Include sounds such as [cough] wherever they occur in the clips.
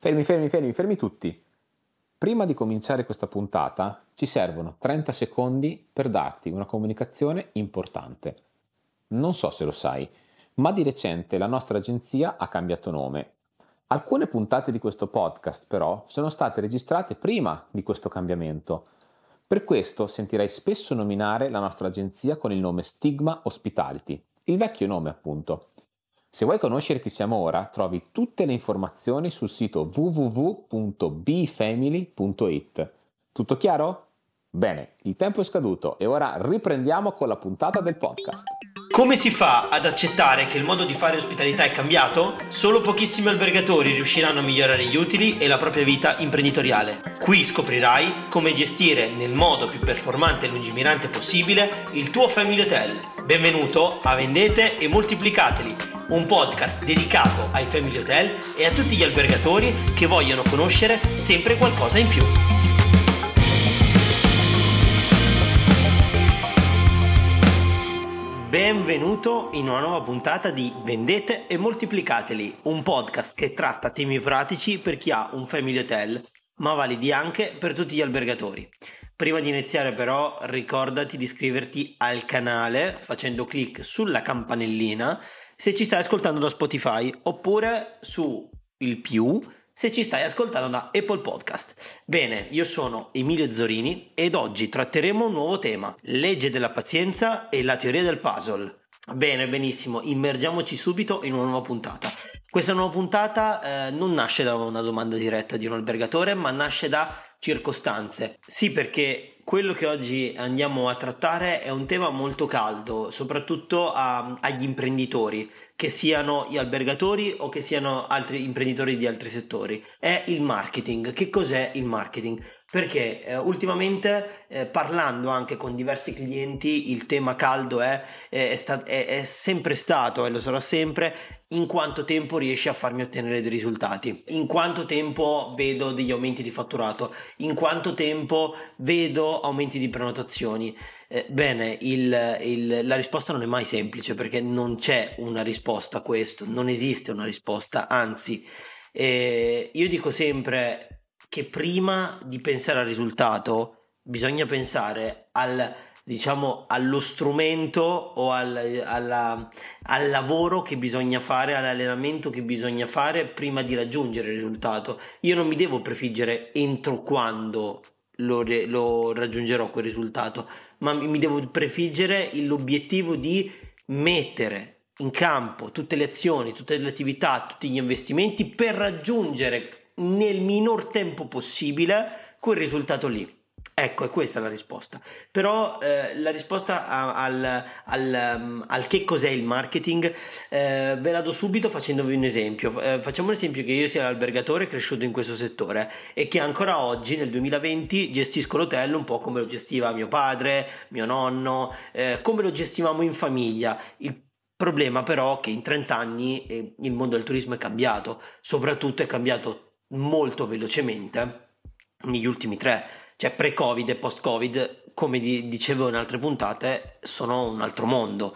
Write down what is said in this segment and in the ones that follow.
Fermi, fermi, fermi, fermi tutti. Prima di cominciare questa puntata ci servono 30 secondi per darti una comunicazione importante. Non so se lo sai, ma di recente la nostra agenzia ha cambiato nome. Alcune puntate di questo podcast però sono state registrate prima di questo cambiamento. Per questo sentirai spesso nominare la nostra agenzia con il nome Stigma Hospitality, il vecchio nome appunto. Se vuoi conoscere chi siamo ora, trovi tutte le informazioni sul sito www.bfamily.it. Tutto chiaro? Bene, il tempo è scaduto e ora riprendiamo con la puntata del podcast. Come si fa ad accettare che il modo di fare ospitalità è cambiato? Solo pochissimi albergatori riusciranno a migliorare gli utili e la propria vita imprenditoriale. Qui scoprirai come gestire nel modo più performante e lungimirante possibile il tuo family hotel. Benvenuto a Vendete e Moltiplicateli, un podcast dedicato ai family hotel e a tutti gli albergatori che vogliono conoscere sempre qualcosa in più. Benvenuto in una nuova puntata di Vendete e Moltiplicateli, un podcast che tratta temi pratici per chi ha un family hotel, ma validi anche per tutti gli albergatori. Prima di iniziare però ricordati di iscriverti al canale facendo clic sulla campanellina se ci stai ascoltando da Spotify oppure su il più se ci stai ascoltando da Apple Podcast. Bene, io sono Emilio Zorini ed oggi tratteremo un nuovo tema, legge della pazienza e la teoria del puzzle. Bene, benissimo, immergiamoci subito in una nuova puntata. Questa nuova puntata eh, non nasce da una domanda diretta di un albergatore, ma nasce da circostanze. Sì, perché quello che oggi andiamo a trattare è un tema molto caldo, soprattutto a, agli imprenditori, che siano gli albergatori o che siano altri imprenditori di altri settori. È il marketing. Che cos'è il marketing? Perché eh, ultimamente eh, parlando anche con diversi clienti il tema caldo è, è, è, sta- è, sempre stato e lo sarà sempre in quanto tempo riesci a farmi ottenere dei risultati, in quanto tempo vedo degli aumenti di fatturato, in quanto tempo vedo aumenti di prenotazioni. Eh, bene, il, il, la risposta non è mai semplice perché non c'è una risposta a questo, non esiste una risposta, anzi eh, io dico sempre che prima di pensare al risultato bisogna pensare al, diciamo, allo strumento o al, alla, al lavoro che bisogna fare, all'allenamento che bisogna fare prima di raggiungere il risultato. Io non mi devo prefiggere entro quando lo, lo raggiungerò quel risultato, ma mi devo prefiggere l'obiettivo di mettere in campo tutte le azioni, tutte le attività, tutti gli investimenti per raggiungere nel minor tempo possibile quel risultato lì. Ecco, è questa la risposta. Però eh, la risposta al, al, um, al, che cos'è il marketing eh, ve la do subito facendovi un esempio. Eh, facciamo un esempio che io sia l'albergatore cresciuto in questo settore e che ancora oggi, nel 2020, gestisco l'hotel un po' come lo gestiva mio padre, mio nonno, eh, come lo gestivamo in famiglia. Il problema però è che in 30 anni eh, il mondo del turismo è cambiato, soprattutto è cambiato molto velocemente negli ultimi tre, cioè pre-Covid e post-Covid, come di, dicevo in altre puntate, sono un altro mondo.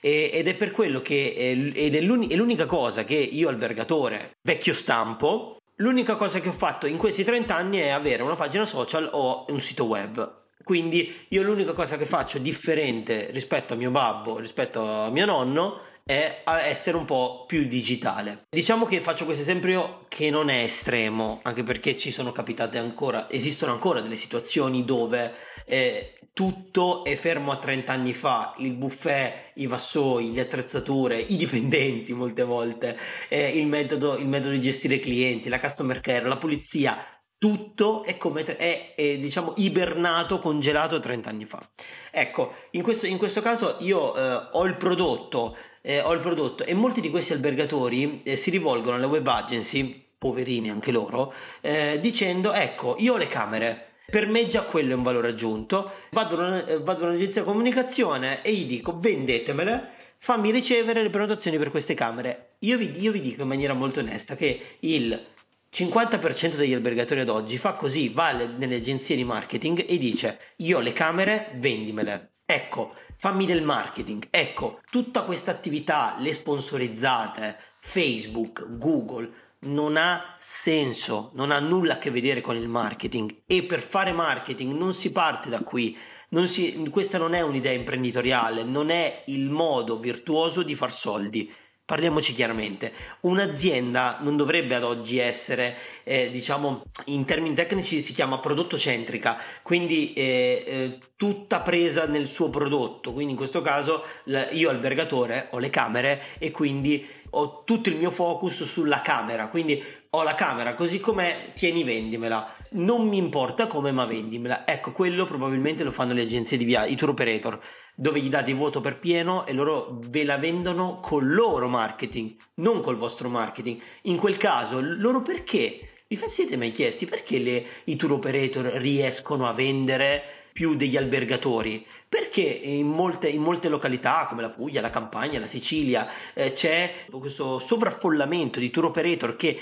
E, ed è per quello che ed è, è l'unica cosa che io albergatore vecchio stampo, l'unica cosa che ho fatto in questi 30 anni è avere una pagina social o un sito web. Quindi io l'unica cosa che faccio differente rispetto a mio babbo, rispetto a mio nonno, è essere un po' più digitale. Diciamo che faccio questo esempio che non è estremo, anche perché ci sono capitate ancora, esistono ancora delle situazioni dove eh, tutto è fermo a 30 anni fa, il buffet, i vassoi, le attrezzature, i dipendenti molte volte, eh, il, metodo, il metodo di gestire i clienti, la customer care, la pulizia, tutto è come è, è, diciamo ibernato, congelato 30 anni fa. Ecco, in questo, in questo caso io eh, ho il prodotto, eh, ho il prodotto e molti di questi albergatori eh, si rivolgono alle web agency, poverini anche loro, eh, dicendo ecco, io ho le camere. Per me già quello è un valore aggiunto. Vado, vado all'agenzia di comunicazione e gli dico vendetemele, fammi ricevere le prenotazioni per queste camere. Io vi, io vi dico in maniera molto onesta che il 50% degli albergatori ad oggi fa così, va nelle agenzie di marketing e dice io ho le camere, vendimele. Ecco, fammi del marketing. Ecco, tutta questa attività, le sponsorizzate, Facebook, Google, non ha senso, non ha nulla a che vedere con il marketing e per fare marketing non si parte da qui. Non si, questa non è un'idea imprenditoriale, non è il modo virtuoso di far soldi. Parliamoci chiaramente, un'azienda non dovrebbe ad oggi essere, eh, diciamo, in termini tecnici si chiama prodotto centrica, quindi eh, eh, tutta presa nel suo prodotto, quindi in questo caso io albergatore ho le camere e quindi ho tutto il mio focus sulla camera, quindi ho la camera così com'è, tieni vendimela, non mi importa come ma vendimela, ecco quello probabilmente lo fanno le agenzie di viaggio, i tour operator, dove gli date voto per pieno e loro ve la vendono col loro marketing, non col vostro marketing, in quel caso loro perché? Vi siete mai chiesti perché le, i tour operator riescono a vendere più degli albergatori? Perché in molte, in molte località come la Puglia, la Campania, la Sicilia eh, c'è questo sovraffollamento di tour operator che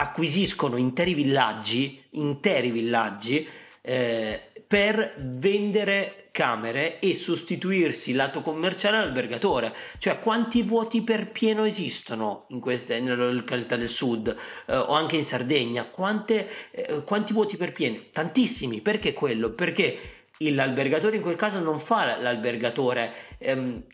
acquisiscono interi villaggi, interi villaggi eh, per vendere camere e sostituirsi lato commerciale all'albergatore. Cioè, quanti vuoti per pieno esistono in queste, nelle località del sud eh, o anche in Sardegna? Quante, eh, quanti vuoti per pieno? Tantissimi. Perché quello? Perché l'albergatore in quel caso non fa l'albergatore ehm,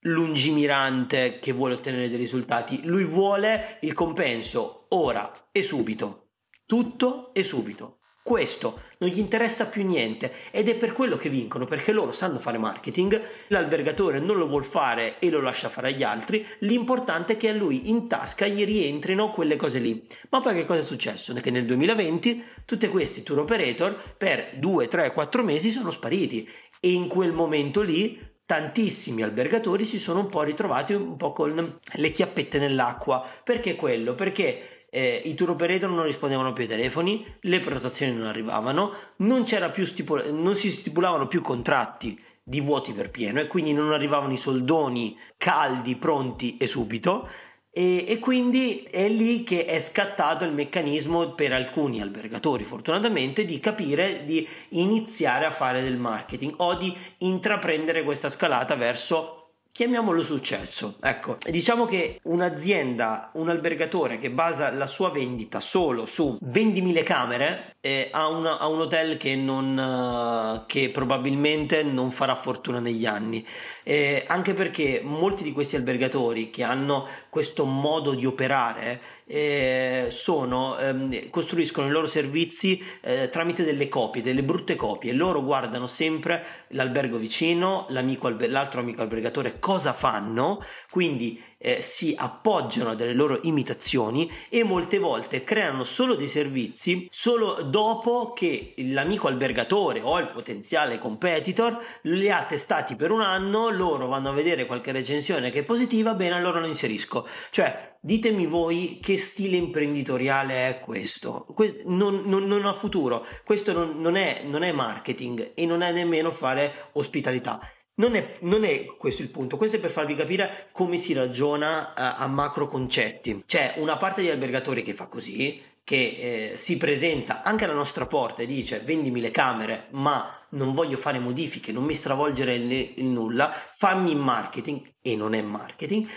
lungimirante che vuole ottenere dei risultati, lui vuole il compenso ora e subito. Tutto e subito. Questo non gli interessa più niente ed è per quello che vincono, perché loro sanno fare marketing, l'albergatore non lo vuol fare e lo lascia fare agli altri, l'importante è che a lui in tasca gli rientrino quelle cose lì. Ma poi che cosa è successo? Che nel 2020 tutti questi tour operator per 2, 3, 4 mesi sono spariti e in quel momento lì tantissimi albergatori si sono un po' ritrovati un po' con le chiappette nell'acqua. Perché quello? Perché eh, i tour operator non rispondevano più ai telefoni, le prenotazioni non arrivavano, non, stipula- non si stipulavano più contratti di vuoti per pieno e quindi non arrivavano i soldoni caldi, pronti e subito. E, e, quindi è lì che è scattato il meccanismo per alcuni albergatori, fortunatamente, di capire di iniziare a fare del marketing o di intraprendere questa scalata verso Chiamiamolo successo. Ecco, diciamo che un'azienda, un albergatore che basa la sua vendita solo su vendimi le camere, eh, ha, una, ha, un hotel che, non, uh, che probabilmente non farà fortuna negli anni. Eh, anche perché molti di questi albergatori che hanno questo modo di operare eh, sono, ehm, costruiscono i loro servizi eh, tramite delle copie, delle brutte copie. Loro guardano sempre l'albergo vicino, l'amico, l'altro amico albergatore cosa fanno, quindi eh, si appoggiano a delle loro imitazioni e molte volte creano solo dei servizi solo dopo che l'amico albergatore o il potenziale competitor li ha testati per un anno, loro vanno a vedere qualche recensione che è positiva, bene allora lo inserisco. Cioè, ditemi voi che stile imprenditoriale è questo. Que- non, non, non, ha futuro, questo non, non, è, non è marketing e non è nemmeno fare ospitalità non è, non è, questo il punto, questo è per farvi capire come si ragiona uh, a macro concetti. C'è una parte di albergatori che fa così, che eh, si presenta anche alla nostra porta e dice vendimi le camere ma non voglio fare modifiche, non mi stravolgere il, il nulla, fammi marketing e non è marketing.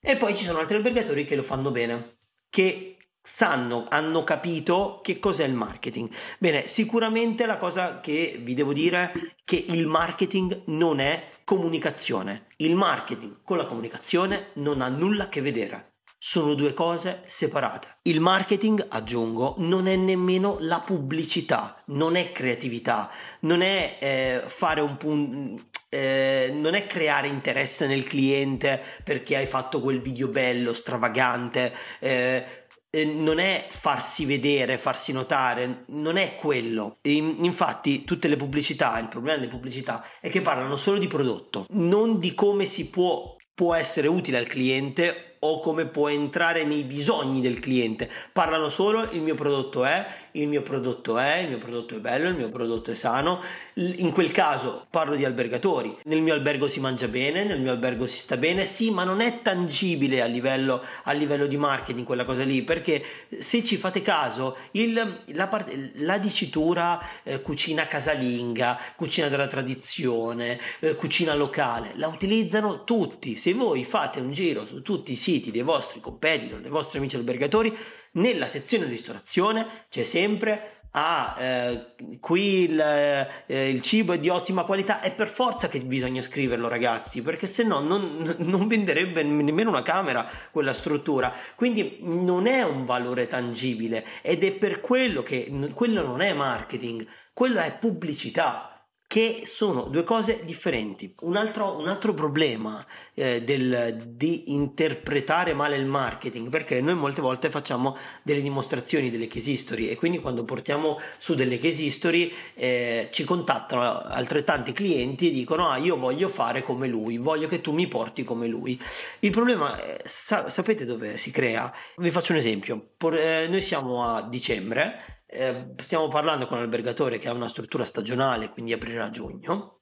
E poi ci sono altri albergatori che lo fanno bene, che sanno, hanno capito che cos'è il marketing. Bene, sicuramente la cosa che vi devo dire è che il marketing non è comunicazione. Il marketing con la comunicazione non ha nulla a che vedere. Sono due cose separate. Il marketing, aggiungo, non è nemmeno la pubblicità, non è creatività, non è eh, fare un punto... Eh, non è creare interesse nel cliente perché hai fatto quel video bello, stravagante, eh, non è farsi vedere, farsi notare, non è quello. infatti tutte le pubblicità, il problema delle pubblicità è che parlano solo di prodotto, non di come si può, può essere utile al cliente o come può entrare nei bisogni del cliente. Parlano solo il mio prodotto è, il mio prodotto è, il mio prodotto è bello, il mio prodotto è sano. In quel caso parlo di albergatori. Nel mio albergo si mangia bene, nel mio albergo si sta bene, sì, ma non è tangibile a livello, a livello di marketing quella cosa lì, perché se ci fate caso, il, la, part- la, dicitura eh, cucina casalinga, cucina della tradizione, eh, cucina locale, la utilizzano tutti. Se voi fate un giro su tutti i siti siti dei vostri competitor, dei vostri amici albergatori, nella sezione ristorazione c'è sempre ah, eh, qui il, eh, il, cibo è di ottima qualità, è per forza che bisogna scriverlo, ragazzi, perché se no non, [laughs] non, venderebbe nemmeno una camera quella struttura. Quindi non è un valore tangibile ed è per quello che quello non è marketing, quello è pubblicità che sono due cose differenti. Un altro, un altro problema eh, del, di interpretare male il marketing, perché noi molte volte facciamo delle dimostrazioni delle case history e quindi quando portiamo su delle case history eh, ci contattano altrettanti clienti e dicono ah io voglio fare come lui, voglio che tu mi porti come lui. Il problema, è, sa- sapete dove si crea? Vi faccio un esempio. Por- eh, noi siamo a dicembre eh, stiamo parlando con un albergatore che ha una struttura stagionale, quindi aprirà a giugno.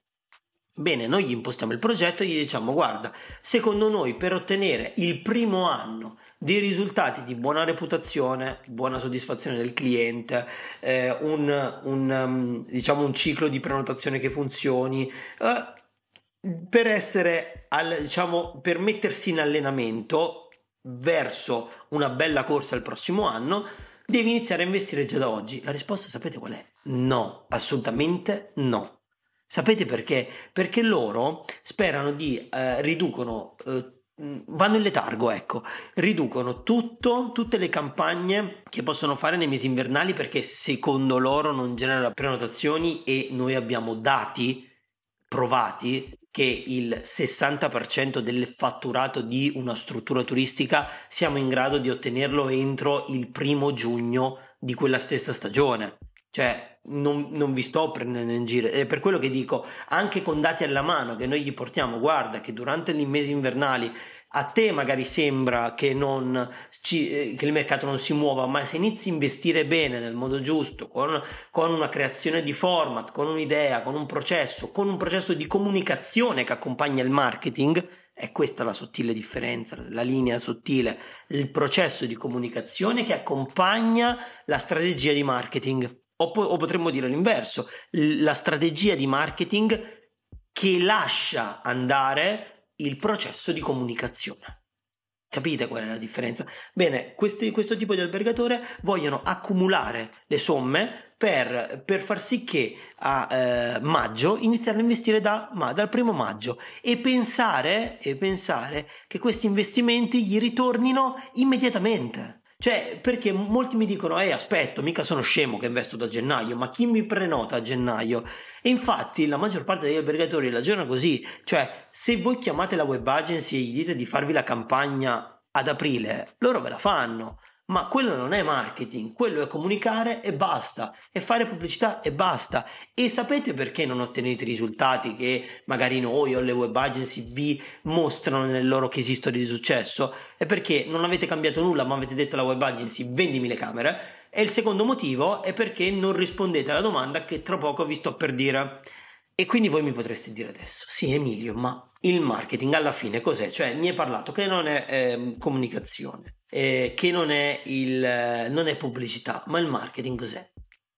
Bene, noi gli impostiamo il progetto e gli diciamo guarda, secondo noi per ottenere il primo anno di risultati di buona reputazione, buona soddisfazione del cliente, eh, un, un, um, diciamo un ciclo di prenotazione che funzioni, eh, per essere al, diciamo, per mettersi in allenamento verso una bella corsa il prossimo anno, devi iniziare a investire già da oggi? La risposta sapete qual è? No, assolutamente no. Sapete perché? Perché loro sperano di eh, riducono eh, vanno in letargo, ecco, riducono tutto, tutte le campagne che possono fare nei mesi invernali perché secondo loro non genera prenotazioni e noi abbiamo dati provati che il 60% del fatturato di una struttura turistica siamo in grado di ottenerlo entro il primo giugno di quella stessa stagione. Cioè, non, non, vi sto prendendo in giro, è per quello che dico, anche con dati alla mano che noi gli portiamo, guarda che durante i mesi invernali a te magari sembra che, ci, eh, che, il mercato non si muova, ma se inizi a investire bene nel modo giusto, con, con, una creazione di format, con un'idea, con un processo, con un processo di comunicazione che accompagna il marketing, è questa la sottile differenza, la linea sottile, il processo di comunicazione che accompagna la strategia di marketing. O, po- o potremmo dire l'inverso, la strategia di marketing che lascia andare il processo di comunicazione. Capite qual è la differenza? Bene, questi, questo tipo di albergatore vogliono accumulare le somme per, per far sì che a eh, maggio iniziano a investire da, ma, dal primo maggio e pensare, e pensare che questi investimenti gli ritornino immediatamente. Cioè, perché molti mi dicono, eh, aspetto, mica sono scemo che investo da gennaio, ma chi mi prenota a gennaio? E infatti la maggior parte degli albergatori ragiona così, cioè, se voi chiamate la web agency e gli dite di farvi la campagna ad aprile, loro ve la fanno. Ma quello non è marketing, quello è comunicare e basta, è fare pubblicità e basta. E sapete perché non ottenete i risultati che magari noi o le web agency vi mostrano nel loro case history di successo? È perché non avete cambiato nulla, ma avete detto alla web agency vendimi le camere. E il secondo motivo è perché non rispondete alla domanda che tra poco vi sto per dire. E quindi voi mi potreste dire adesso, sì Emilio, ma il marketing alla fine cos'è? Cioè mi hai parlato che non è eh, comunicazione, eh, che non è, il, eh, non è pubblicità, ma il marketing cos'è?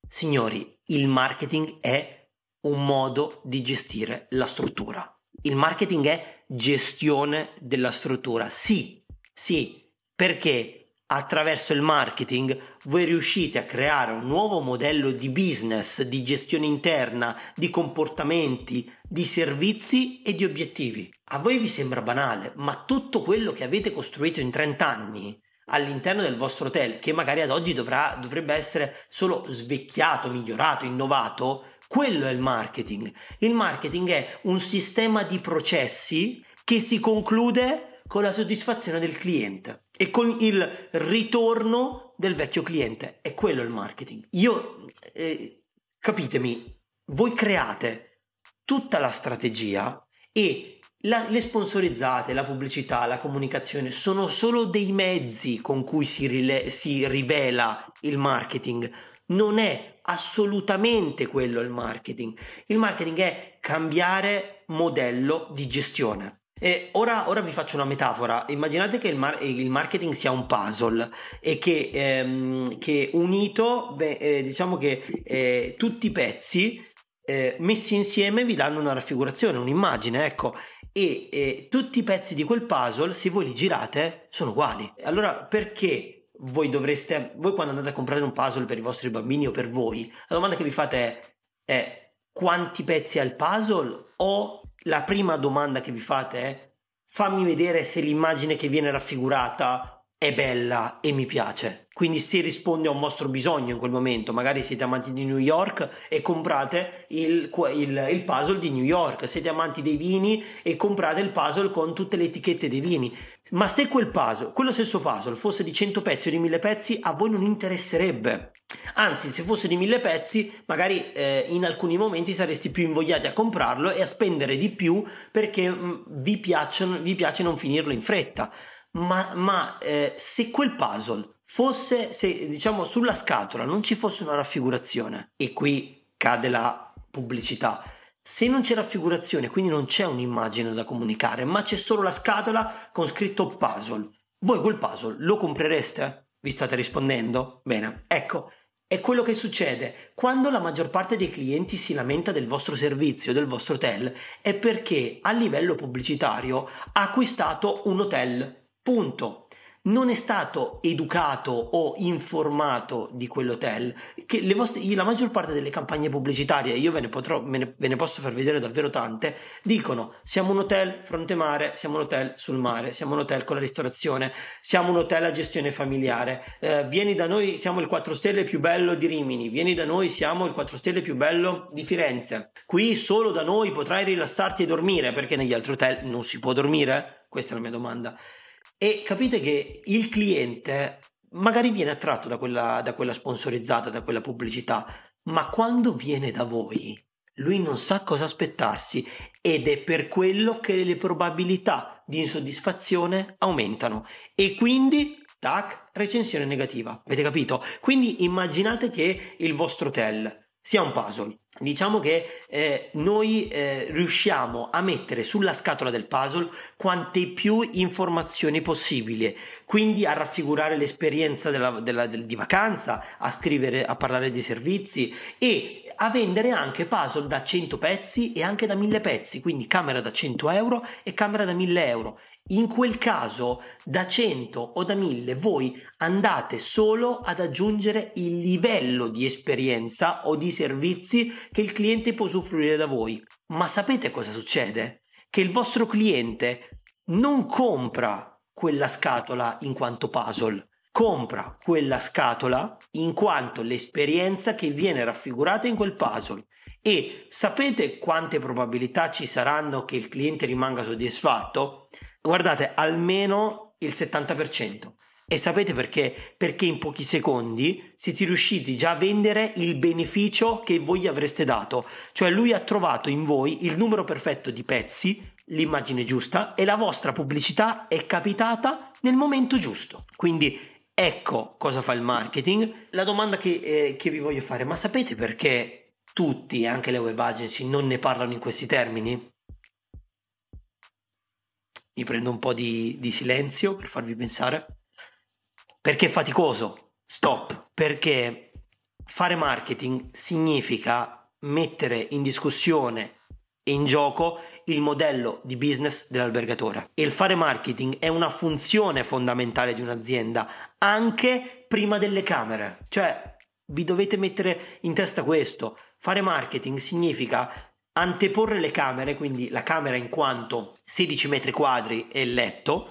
Signori, il marketing è un modo di gestire la struttura. Il marketing è gestione della struttura. Sì, sì, perché attraverso il marketing voi riuscite a creare un nuovo modello di business, di gestione interna, di comportamenti, di servizi e di obiettivi. A voi vi sembra banale, ma tutto quello che avete costruito in 30 anni all'interno del vostro hotel, che magari ad oggi dovrà, dovrebbe essere solo svecchiato, migliorato, innovato, quello è il marketing. Il marketing è un sistema di processi che si conclude con la soddisfazione del cliente e con il ritorno del vecchio cliente. È quello il marketing. Io, eh, capitemi, voi create tutta la strategia e la, le sponsorizzate, la pubblicità, la comunicazione sono solo dei mezzi con cui si, rile, si rivela il marketing. Non è assolutamente quello il marketing. Il marketing è cambiare modello di gestione. E ora, ora, vi faccio una metafora. Immaginate che il, mar- il marketing sia un puzzle e che, ehm, che unito, beh, eh, diciamo che eh, tutti i pezzi eh, messi insieme vi danno una raffigurazione, un'immagine, ecco. e eh, tutti i pezzi di quel puzzle, se voi li girate, sono uguali. Allora perché voi dovreste, voi quando andate a comprare un puzzle per i vostri bambini o per voi, la domanda che vi fate è, è quanti pezzi ha il puzzle o la prima domanda che vi fate è fammi vedere se l'immagine che viene raffigurata è bella e mi piace. Quindi se risponde a un vostro bisogno in quel momento, magari siete amanti di New York e comprate il, il, il, puzzle di New York, siete amanti dei vini e comprate il puzzle con tutte le etichette dei vini. Ma se quel puzzle, quello stesso puzzle, fosse di 100 pezzi o di 1000 pezzi, a voi non interesserebbe. Anzi, se fosse di 1000 pezzi, magari eh, in alcuni momenti sareste più invogliati a comprarlo e a spendere di più perché mh, mm, vi, vi piace non finirlo in fretta ma, ma eh, se quel puzzle fosse, se diciamo sulla scatola non ci fosse una raffigurazione, e qui cade la pubblicità, se non c'è raffigurazione, quindi non c'è un'immagine da comunicare, ma c'è solo la scatola con scritto puzzle, voi quel puzzle lo comprereste? Vi state rispondendo? Bene, ecco, è quello che succede quando la maggior parte dei clienti si lamenta del vostro servizio, del vostro hotel, è perché a livello pubblicitario ha acquistato un hotel Punto. Non è stato educato o informato di quell'hotel. Che vostre, la maggior parte delle campagne pubblicitarie, io ve ne, potrò, ne, ve ne posso far vedere davvero tante, dicono siamo un hotel fronte mare, siamo un hotel sul mare, siamo un hotel con la ristorazione, siamo un hotel a gestione familiare, eh, vieni da noi, siamo il 4 stelle più bello di Rimini, vieni da noi, siamo il 4 stelle più bello di Firenze. Qui solo da noi potrai rilassarti e dormire, perché negli altri hotel non si può dormire? Questa è la mia domanda. E capite che il cliente magari viene attratto da quella, da quella sponsorizzata, da quella pubblicità, ma quando viene da voi, lui non sa cosa aspettarsi ed è per quello che le probabilità di insoddisfazione aumentano e quindi tac, recensione negativa. Avete capito? Quindi immaginate che il vostro hotel sia un puzzle. Diciamo che eh, noi eh, riusciamo a mettere sulla scatola del puzzle quante più informazioni possibili, quindi a raffigurare l'esperienza della, della, del, di vacanza, a scrivere, a parlare di servizi e a vendere anche puzzle da 100 pezzi e anche da 1000 pezzi, quindi camera da 100 euro e camera da 1000 euro. In quel caso, da 100 o da 1000, voi andate solo ad aggiungere il livello di esperienza o di servizi che il cliente può usufruire da voi. Ma sapete cosa succede? Che il vostro cliente non compra quella scatola in quanto puzzle, compra quella scatola in quanto l'esperienza che viene raffigurata in quel puzzle. E sapete quante probabilità ci saranno che il cliente rimanga soddisfatto? Guardate, almeno il 70%. E sapete perché? Perché in pochi secondi siete riusciti già a vendere il beneficio che voi avreste dato. Cioè lui ha trovato in voi il numero perfetto di pezzi, l'immagine giusta e la vostra pubblicità è capitata nel momento giusto. Quindi ecco cosa fa il marketing. La domanda che, eh, che vi voglio fare, ma sapete perché tutti, anche le web agency, non ne parlano in questi termini? mi prendo un po' di, di silenzio per farvi pensare. Perché è faticoso? Stop. Perché fare marketing significa mettere in discussione in gioco il modello di business dell'albergatore. E il fare marketing è una funzione fondamentale di un'azienda, anche prima delle camere. Cioè, vi dovete mettere in testa questo. Fare marketing significa anteporre le camere, quindi la camera in quanto 16 metri quadri e il letto,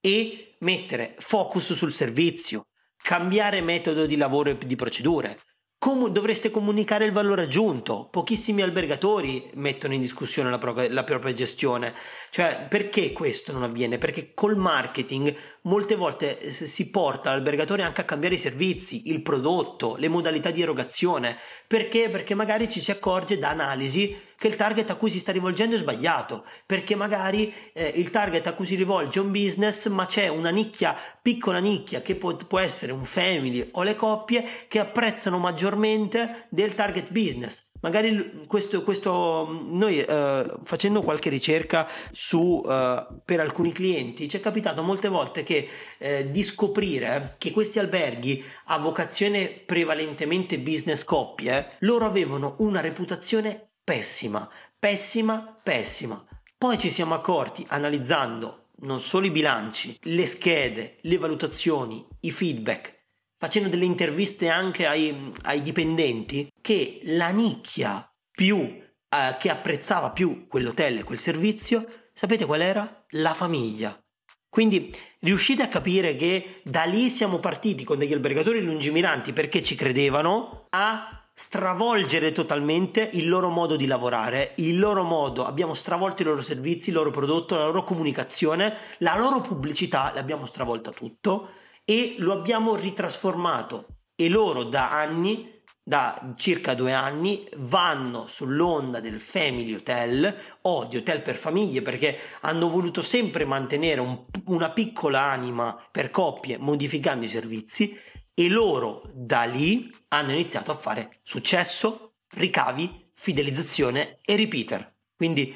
e mettere focus sul servizio, cambiare metodo di lavoro e di procedure, Com- dovreste comunicare il valore aggiunto. Pochissimi albergatori mettono in discussione la, pro- la, propria gestione. Cioè, perché questo non avviene? Perché col marketing molte volte si porta l'albergatore anche a cambiare i servizi, il prodotto, le modalità di erogazione. Perché? Perché magari ci si accorge da analisi che il target a cui si sta rivolgendo è sbagliato, perché magari eh, il target a cui si rivolge è un business, ma c'è una nicchia, piccola nicchia, che può, può essere un family o le coppie che apprezzano maggiormente del target business. Magari questo, questo noi eh, facendo qualche ricerca su, eh, per alcuni clienti ci è capitato molte volte che eh, di scoprire che questi alberghi a vocazione prevalentemente business coppie, loro avevano una reputazione pessima, pessima, pessima. Poi ci siamo accorti, analizzando non solo i bilanci, le schede, le valutazioni, i feedback, facendo delle interviste anche ai, ai dipendenti, che la nicchia più eh, che apprezzava più quell'hotel e quel servizio, sapete qual era? La famiglia. Quindi riuscite a capire che da lì siamo partiti con degli albergatori lungimiranti perché ci credevano a stravolgere totalmente il loro modo di lavorare, il loro modo, abbiamo stravolto i loro servizi, il loro prodotto, la loro comunicazione, la loro pubblicità, l'abbiamo stravolta tutto e lo abbiamo ritrasformato. E loro da anni da circa due anni vanno sull'onda del family hotel. O di hotel per famiglie perché hanno voluto sempre mantenere un, una piccola anima per coppie modificando i servizi. E loro da lì hanno iniziato a fare successo, ricavi, fidelizzazione e repeater. Quindi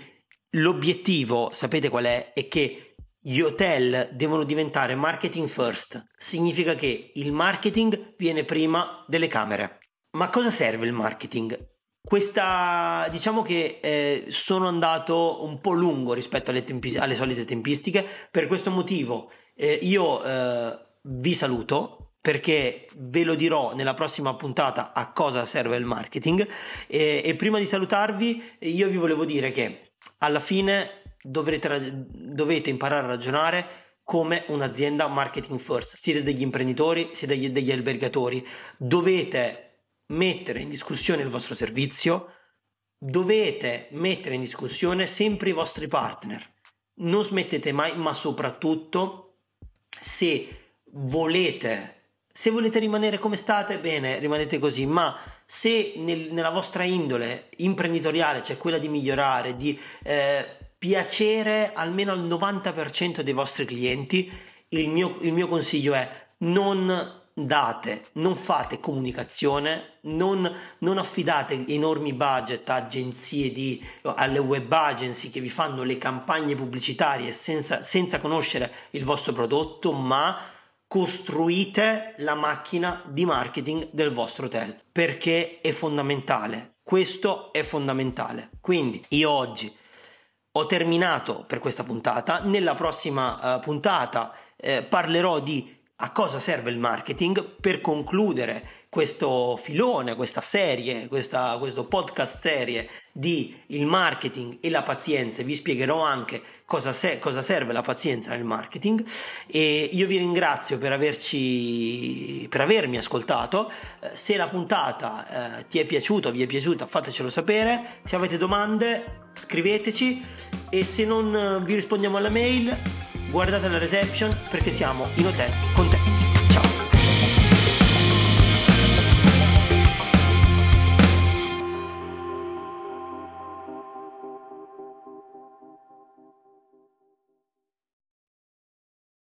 l'obiettivo, sapete qual è? È che gli hotel devono diventare marketing first. Significa che il marketing viene prima delle camere. Ma cosa serve il marketing? Questa, diciamo che eh, sono andato un po' lungo rispetto alle, tempi- alle solite tempistiche, per questo motivo eh, io eh, vi saluto perché ve lo dirò nella prossima puntata a cosa serve il marketing e, e prima di salutarvi io vi volevo dire che alla fine dovrete, dovete imparare a ragionare come un'azienda marketing first. Siete degli imprenditori, siete degli, degli albergatori, dovete mettere in discussione il vostro servizio, dovete mettere in discussione sempre i vostri partner. Non smettete mai, ma soprattutto se volete se volete rimanere come state, bene, rimanete così, ma se nel, nella vostra indole imprenditoriale c'è quella di migliorare, di eh, piacere almeno al 90% dei vostri clienti, il mio, il mio consiglio è non date, non fate comunicazione, non, non, affidate enormi budget a agenzie di, alle web agency che vi fanno le campagne pubblicitarie senza, senza conoscere il vostro prodotto, ma costruite la macchina di marketing del vostro hotel perché è fondamentale. Questo è fondamentale. Quindi io oggi ho terminato per questa puntata. Nella prossima uh, puntata eh, parlerò di a cosa serve il marketing per concludere questo filone, questa serie, questa, questo podcast serie di il marketing e la pazienza. Vi spiegherò anche cosa, se, cosa serve la pazienza nel marketing e io vi ringrazio per, averci, per avermi ascoltato. Eh, se la puntata eh, ti è piaciuta, vi è piaciuta, fatecelo sapere. Se avete domande, scriveteci e se non vi rispondiamo alla mail guardate la reception perché siamo in hotel con te.